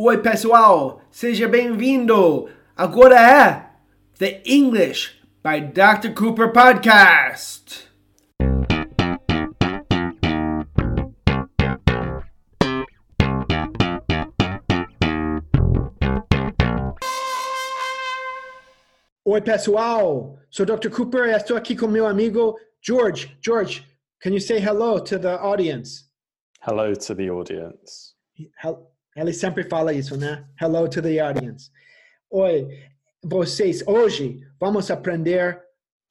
Oi, pessoal, seja bem-vindo. Agora é The English by Dr. Cooper Podcast. Oi, pessoal. Sou Dr. Cooper e estou aqui com meu amigo George. George, can you say hello to the audience? Hello to the audience. Hel- Ele sempre fala isso, né? Hello to the audience. Oi, vocês, hoje vamos aprender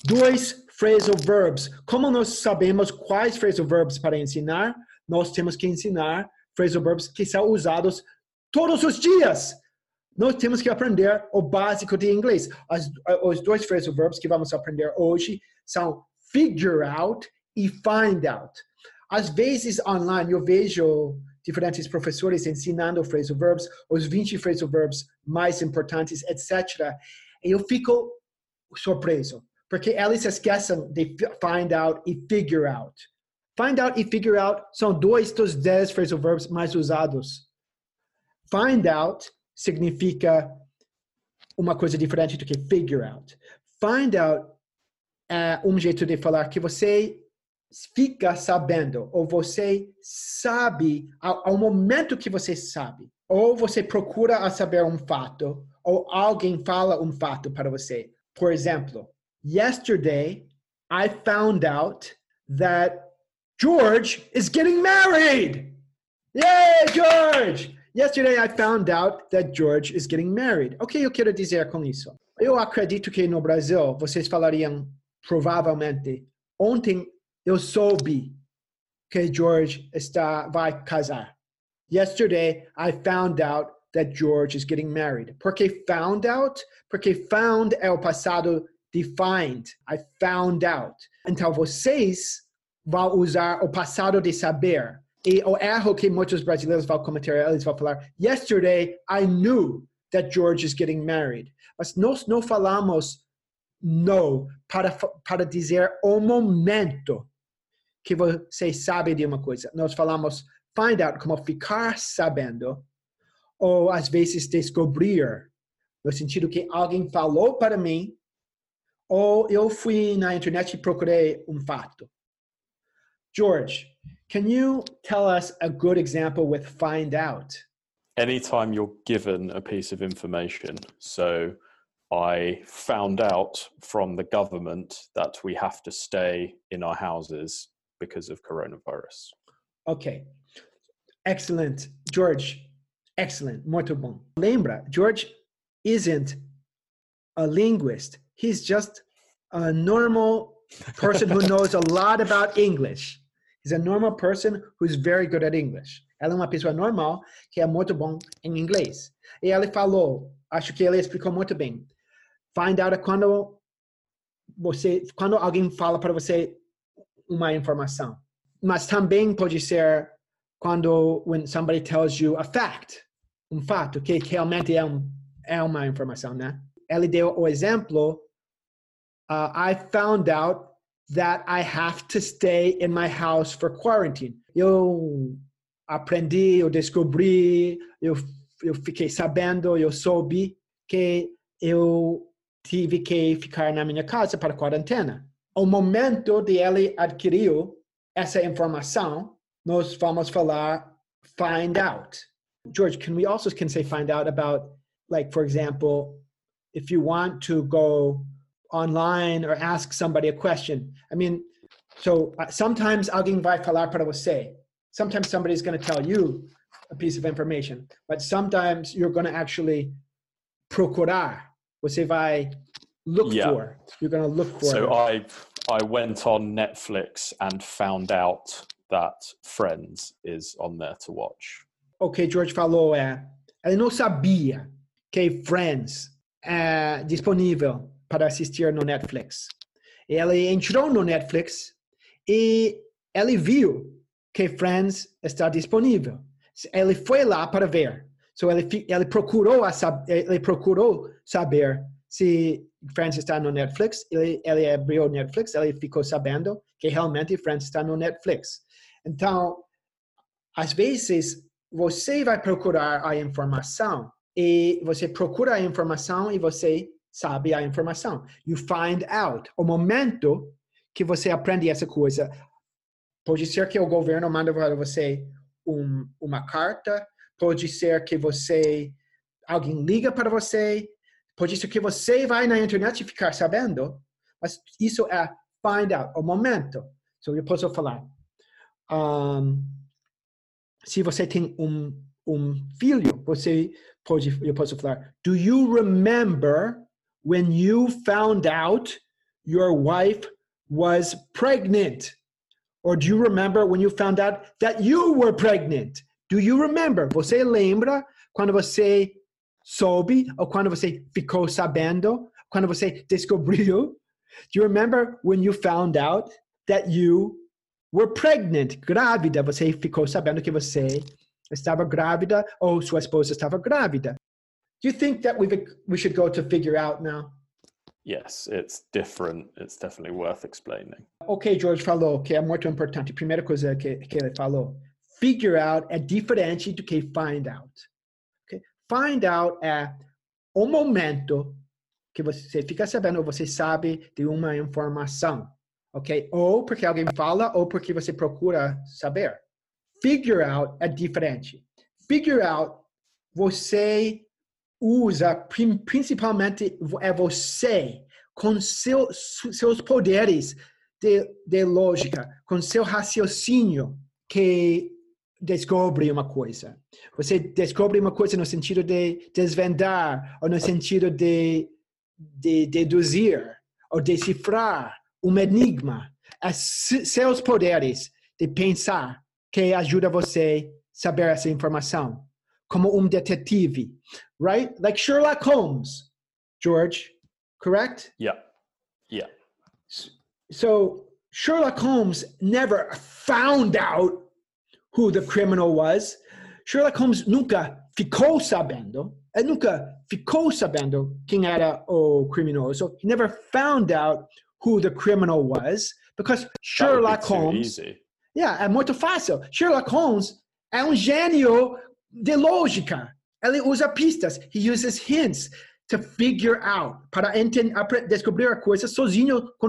dois phrasal verbs. Como nós sabemos quais phrasal verbs para ensinar, nós temos que ensinar phrasal verbs que são usados todos os dias. Nós temos que aprender o básico de inglês. As, os dois phrasal verbs que vamos aprender hoje são figure out e find out. Às vezes, online, eu vejo diferentes professores ensinando phrasal verbs, os 20 phrasal verbs mais importantes, etc. E eu fico surpreso, porque eles esquecem de find out e figure out. Find out e figure out são dois dos 10 phrasal verbs mais usados. Find out significa uma coisa diferente do que figure out. Find out é um jeito de falar que você fica sabendo, ou você sabe ao, ao, momento que você sabe, ou você procura a saber um fato, ou alguém fala um fato para você. Por exemplo, yesterday I found out that George is getting married. Yay, George! Yesterday I found out that George is getting married. O que eu quero dizer com isso? Eu acredito que no Brasil vocês falariam provavelmente ontem eu soube que George está vai casar. Yesterday I found out that George is getting married. Por que found out? Porque found é o passado de find. I found out. Então vocês vão usar o passado de saber. E o erro que muitos brasileiros vão cometer, eles vão falar, yesterday I knew that George is getting married. Mas nós não falamos no para, para dizer o momento que você sabe de uma coisa. Nós falamos find out como ficar sabendo, ou às vezes descobrir, no sentido que alguém falou para mim, ou eu fui na internet e procurei um fato. George, can you tell us a good example with find out? Anytime you're given a piece of information, so I found out from the government that we have to stay in our houses because of coronavirus. Ok. Excellent. George, excellent. Muito bom. Lembra, George isn't a linguist. He's just a normal person who knows a lot about English. He's a normal person who's very good at English. Ela é uma pessoa normal que é muito bom em inglês. E ele falou, acho que ele explicou muito bem. Find out quando você, quando alguém fala para você uma informação. Mas também pode ser quando when somebody tells you a fact, um fato que realmente é, um, é uma informação, né? Ele deu o exemplo, uh, I found out that I have to stay in my house for quarantine. Eu aprendi, eu descobri, eu, eu fiquei sabendo, eu soube que eu tive que ficar na minha casa para quarentena o momento de ele adquiriu essa informação, nós vamos falar find out. George, can we also can say find out about like for example, if you want to go online or ask somebody a question. I mean, so uh, sometimes alguém vai falar para você. Sometimes somebody's going to tell you a piece of information, but sometimes you're going to actually procurar. Você vai look yeah. for. You're going to look for. So I I went on Netflix and found out that Friends is on there to watch. Ok, George falou é, ele eh? não sabia que Friends eh, é disponível para assistir no Netflix. Ele entrou no Netflix e ele viu que Friends está disponível. Ele foi lá para ver. So ele, ele procurou ele procurou saber se Friends está no Netflix, ele, ele abriu o Netflix, ele ficou sabendo que realmente Friends está no Netflix. Então, às vezes, você vai procurar a informação e você procura a informação e você sabe a informação. You find out. O momento que você aprende essa coisa, pode ser que o governo manda para você um, uma carta, pode ser que você alguém liga para você, pode ser que você vai na internet ficar sabendo, mas isso é find out, o momento. So eu posso falar. Um, se você tem um, um filho, você pode, eu posso falar, do you remember when you found out your wife was pregnant? Or do you remember when you found out that you were pregnant? Do you remember? Você lembra quando você soube ou quando você ficou sabendo? Quando você descobriu? Do you remember when you found out that you were pregnant? Grávida, você ficou sabendo que você estava grávida ou sua esposa estava grávida. Do you think that we we should go to figure out now? Yes, it's different. It's definitely worth explaining. Ok, George falou que é muito importante. Primeira coisa que, que ele falou, figure out é diferente do que find out. Find out é o momento que você fica sabendo, ou você sabe de uma informação, ok? Ou porque alguém fala, ou porque você procura saber. Figure out é diferente. Figure out, você usa principalmente é você com seu, seus poderes de, de lógica, com seu raciocínio que descobre uma coisa. Você descobre uma coisa no sentido de desvendar ou no sentido de, de deduzir ou decifrar um enigma. É seus poderes de pensar que ajuda você a saber essa informação como um detetive, right? Like Sherlock Holmes, George, correct? Yeah. Yeah. So Sherlock Holmes never found out who the criminal was. Sherlock Holmes nunca ficou sabendo. Ele nunca ficou sabendo quem era o criminoso. He never found out who the criminal was because Sherlock be Holmes. Easy. Yeah, é muito fácil. Sherlock Holmes é um gênio de lógica. Ele usa pistas. He uses hints to figure out, para entender, descobrir a coisa sozinho com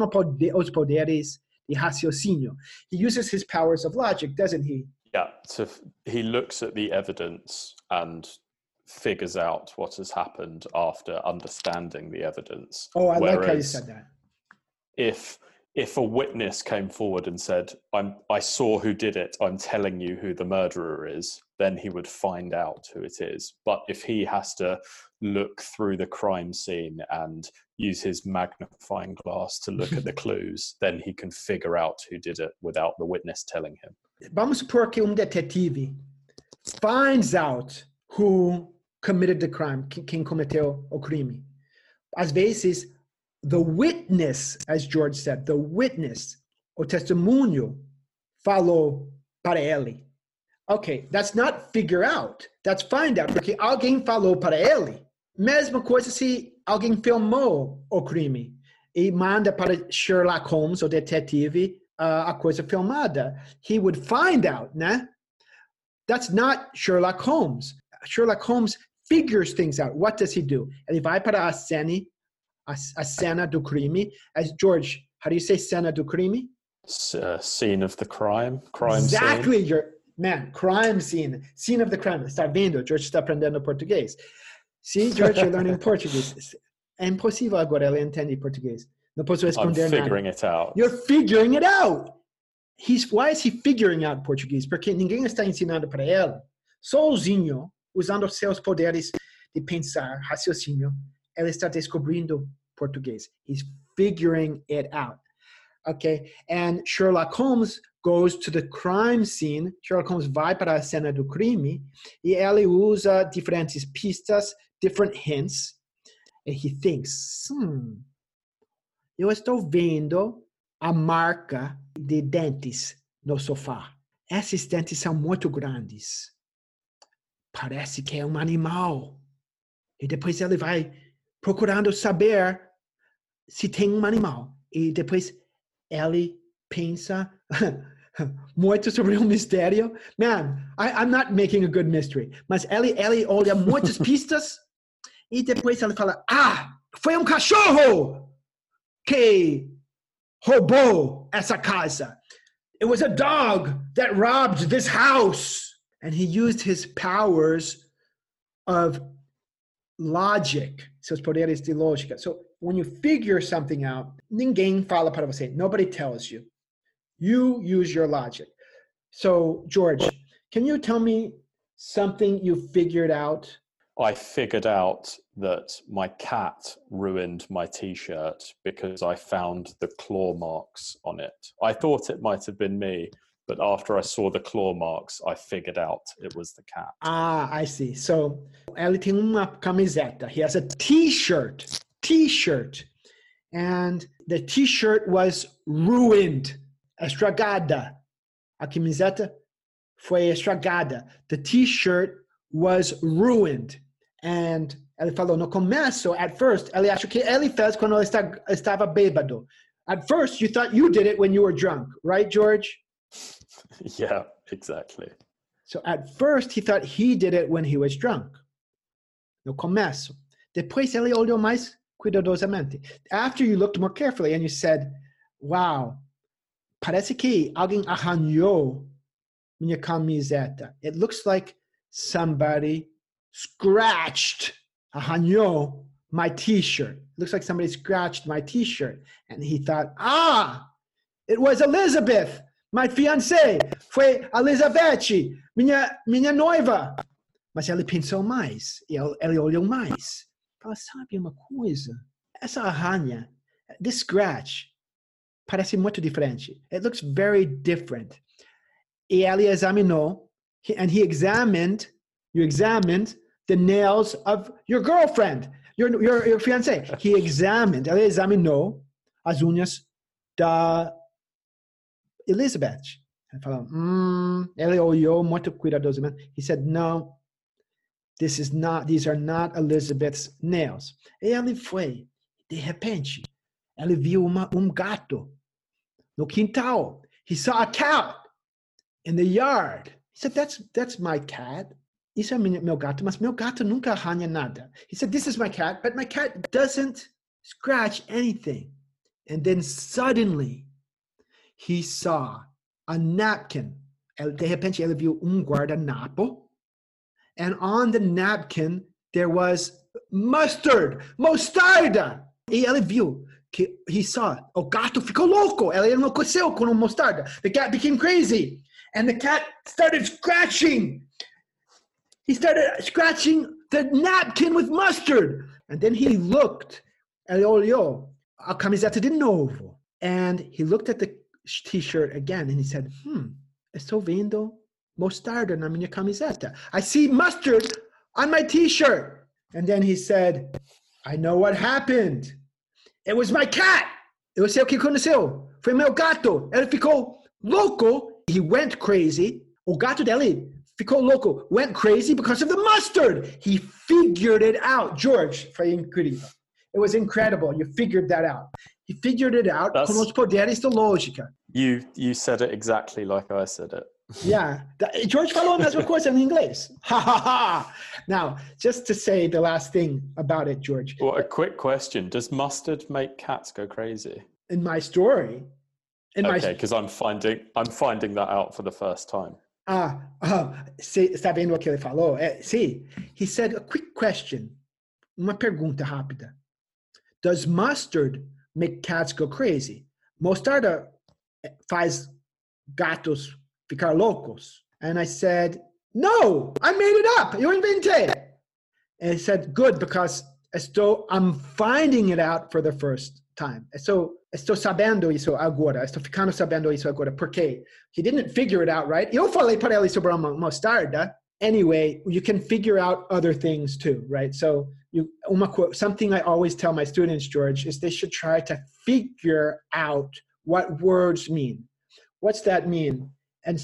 os poderes de raciocínio. He uses his powers of logic, doesn't he? Yeah, so he looks at the evidence and figures out what has happened after understanding the evidence. Oh, I Whereas like how you said that. If if a witness came forward and said, I'm, I saw who did it, I'm telling you who the murderer is, then he would find out who it is. But if he has to look through the crime scene and use his magnifying glass to look at the clues, then he can figure out who did it without the witness telling him. Vamos supor que um detetive finds out who committed the crime, quem cometeu o crime. Às vezes, the witness, as George said, the witness, o testemunho, falou para ele. Ok, that's not figure out, that's find out, porque alguém falou para ele. Mesma coisa se alguém filmou o crime e manda para Sherlock Holmes, o detetive, uh, a coisa filmada. He would find out, né? That's not Sherlock Holmes. Sherlock Holmes figures things out. What does he do? Ele vai para a cena a, a cena do crime. As George, how do you say cena do crime? Uh, scene of the crime. Crime exactly, scene. your man. Crime scene. Scene of the crime. Está vendo? George está aprendendo português. See, George, you're learning Portuguese. É impossível agora ele entender português. Não posso responder I'm figuring nada. it out. You're figuring it out. He's, why is he figuring out português? Porque ninguém está ensinando para ele. Sozinho, usando seus poderes de pensar, raciocínio, ele está descobrindo português. He's figuring it out. Okay, and Sherlock Holmes goes to the crime scene. Sherlock Holmes vai para a cena do crime e ele usa diferentes pistas, different hints. And he thinks, hmm, eu estou vendo a marca de dentes no sofá. Esses dentes são muito grandes. Parece que é um animal. E depois ele vai procurando saber se tem um animal. E depois ele pensa, muito sobre um mistério. Man, I, I'm not making a good mystery. Mas ele, ele olha muitas pistas e depois ele fala: Ah, foi um cachorro que roubou essa casa. It was a dog that robbed this house. And he used his powers of logic, seus poderes de lógica. So when you figure something out, ninguém fala para você. Nobody tells you. You use your logic. So, George, can you tell me something you figured out? I figured out that my cat ruined my t shirt because I found the claw marks on it. I thought it might have been me, but after I saw the claw marks, I figured out it was the cat. Ah, I see. So, ele tem uma camiseta. He has a t shirt. T shirt. And the t shirt was ruined estragada. A camiseta foi estragada. The t-shirt was ruined. And ele falou no começo, at first, ele achou que ele fez quando ele estava bêbado. At first, you thought you did it when you were drunk, right, George? Yeah, exactly. So at first, he thought he did it when he was drunk. No começo. Depois ele olhou mais cuidadosamente. After you looked more carefully and you said, wow, parece que alguém arranhou minha camiseta. It looks like somebody scratched, arranhou my t-shirt. It looks like somebody scratched my t-shirt. And he thought, ah, it was Elizabeth, my fiancée. Foi Elizabeth, minha, minha noiva. Mas ele pensou mais, ele, ele olhou mais. Fala, sabe uma coisa? Essa arranha, this scratch, parece muito diferente. It looks very different. E ele examinou, and he examined, you examined the nails of your girlfriend, your, your, your fiancé. He examined, ele examinou as unhas da Elizabeth. Ele falou, mm, ele olhou muito cuidadosamente. He said, no, this is not, these are not Elizabeth's nails. Ele foi, de repente, ele viu uma, um gato no quintal. He saw a cat in the yard. He said, that's, that's my cat. Isso é meu gato, mas meu gato nunca arranha nada. He said, this is my cat, but my cat doesn't scratch anything. And then suddenly, he saw a napkin. De repente, ele viu um guardanapo. And on the napkin, there was mustard, mostarda. E ele viu que he saw, o gato ficou louco, ela enlouqueceu com mostarda. The cat became crazy, and the cat started scratching. He started scratching the napkin with mustard. And then he looked, ele olhou a camiseta de novo. And he looked at the t-shirt again and he said, hmm, estou vendo mostarda na minha camiseta. I see mustard on my t-shirt. And then he said, I know what happened. It was my cat. Eu sei o que aconteceu. Foi meu gato. Ele ficou louco. He went crazy. O gato dele ficou louco. Went crazy because of the mustard. He figured it out. George, foi incrível. It was incredible. You figured that out. He figured it out That's, com os poderes da lógica. You, you said it exactly like I said it. Yeah. George falou a mesma coisa em inglês. Ha ha ha. Now, just to say the last thing about it, George. Well, a quick question: Does mustard make cats go crazy? In my story, in okay, because I'm finding I'm finding that out for the first time. Ah, uh, está vendo o que ele falou? É, sim. He said a quick question. Uma pergunta rápida. Does mustard make cats go crazy? Mostarda faz gatos ficar loucos. And I said, no, I made it up. Eu inventei. And he said, good, because estou, I'm finding it out for the first time. So estou sabendo isso agora. Estou ficando sabendo isso agora. Porque he didn't figure it out, right? Eu falei para ele sobre uma mostarda. Anyway, you can figure out other things too, right? So you, uma, something I always tell my students, George, is they should try to figure out what words mean. What's that mean? And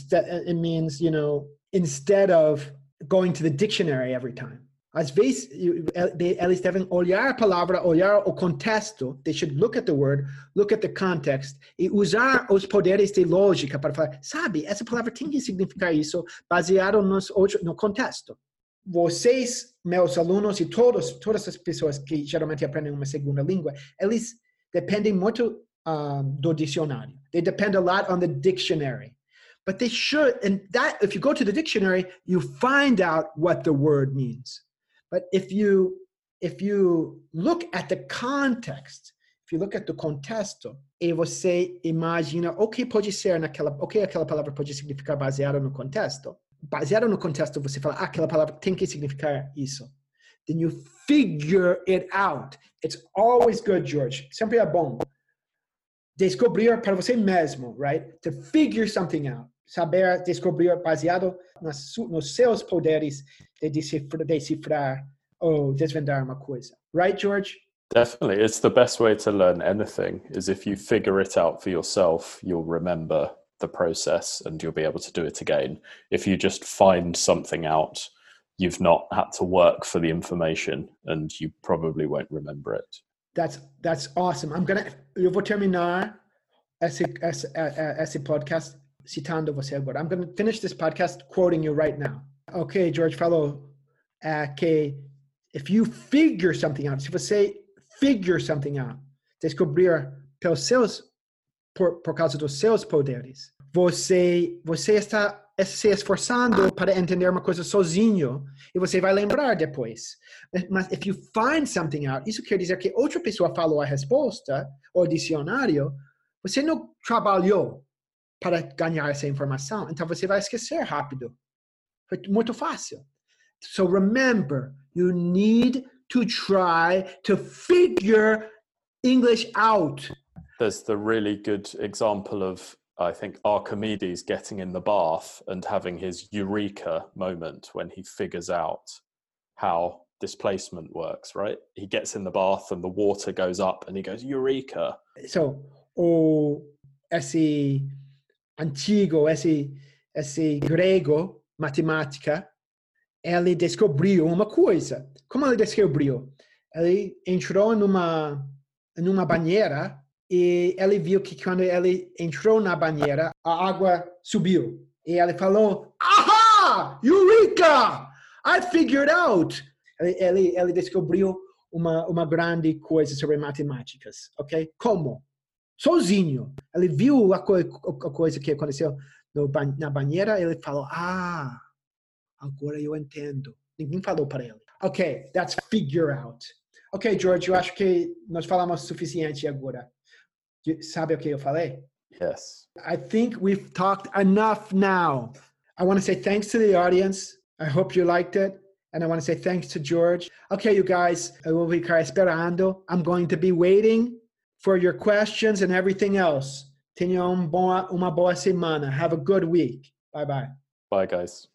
it means, you know, instead of going to the dictionary every time. Às vezes, eles devem olhar a palavra, olhar o contexto. They should look at the word, look at the context e usar os poderes de lógica para falar, sabe, essa palavra tem que significar isso baseado nos, no contexto. Vocês, meus alunos e todos, todas as pessoas que geralmente aprendem uma segunda língua, eles dependem muito um, do dicionário. They depend a lot on the dictionary. But they should, and that, if you go to the dictionary, you find out what the word means. But if you if you look at the context, if you look at the contexto, e você imagina o que pode ser naquela, o que aquela palavra pode significar baseado no contexto. Baseado no contexto, você fala, ah, aquela palavra tem que significar isso. Then you figure it out. It's always good, George. Sempre é bom descobrir para você mesmo, right? To figure something out. Saber descobrir baseado nas, nos seus poderes de decifrar, decifrar ou desvendar uma coisa. Right, George? Definitely. It's the best way to learn anything is if you figure it out for yourself, you'll remember the process and you'll be able to do it again. If you just find something out, you've not had to work for the information and you probably won't remember it. That's that's awesome. I'm gonna eu vou terminar esse, esse, esse podcast citando você agora. I'm gonna finish this podcast quoting you right now. Okay, George falou uh, que if you figure something out, se você figure something out, descobrir pelos seus por, por causa dos seus poderes, você você está se esforçando para entender uma coisa sozinho e você vai lembrar depois. Mas if you find something out, isso quer dizer que outra pessoa falou a resposta, o dicionário, você não trabalhou para ganhar essa informação, então você vai esquecer rápido. Foi muito fácil. So remember, you need to try to figure English out. There's the really good example of I think Archimedes getting in the bath and having his eureka moment when he figures out how displacement works, right? He gets in the bath and the water goes up and he goes, Eureka. So, oh, o esse antigo, esse, esse grego, matemática, ele descobriu uma coisa. Como ele descobriu? Ele entrou numa, numa banheira e ele viu que quando ele entrou na banheira, a água subiu. E ele falou, Aha! Eureka! I figured out! Ele, ele, ele descobriu uma, uma grande coisa sobre matemáticas, ok? Como? Sozinho. Ele viu a, co a coisa que aconteceu na banheira, ele falou, ah, agora eu entendo. Ninguém falou para ele. Ok, that's figure out. Ok, George, eu acho que nós falamos o suficiente agora. Sabe o que eu falei? Yes. I think we've talked enough now. I want to say thanks to the audience. I hope you liked it. And I want to say thanks to George. Okay, you guys, eu vou ficar esperando. I'm going to be waiting for your questions and everything else. Tenha um bom, uma boa semana. Have a good week. Bye bye. Bye, guys.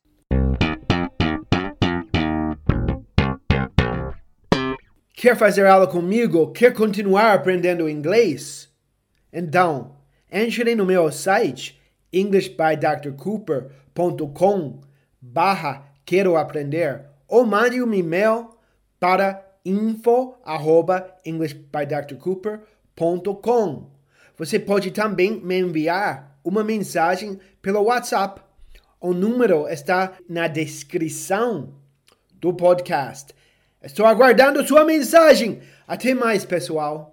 Quer fazer aula comigo? Quer continuar aprendendo inglês? Então, entre no meu site englishbydrcooper.com barra quero aprender ou mande um e-mail para info arroba englishbydrcooper.com Você pode também me enviar uma mensagem pelo WhatsApp. O número está na descrição do podcast. Estou aguardando sua mensagem. Até mais, pessoal.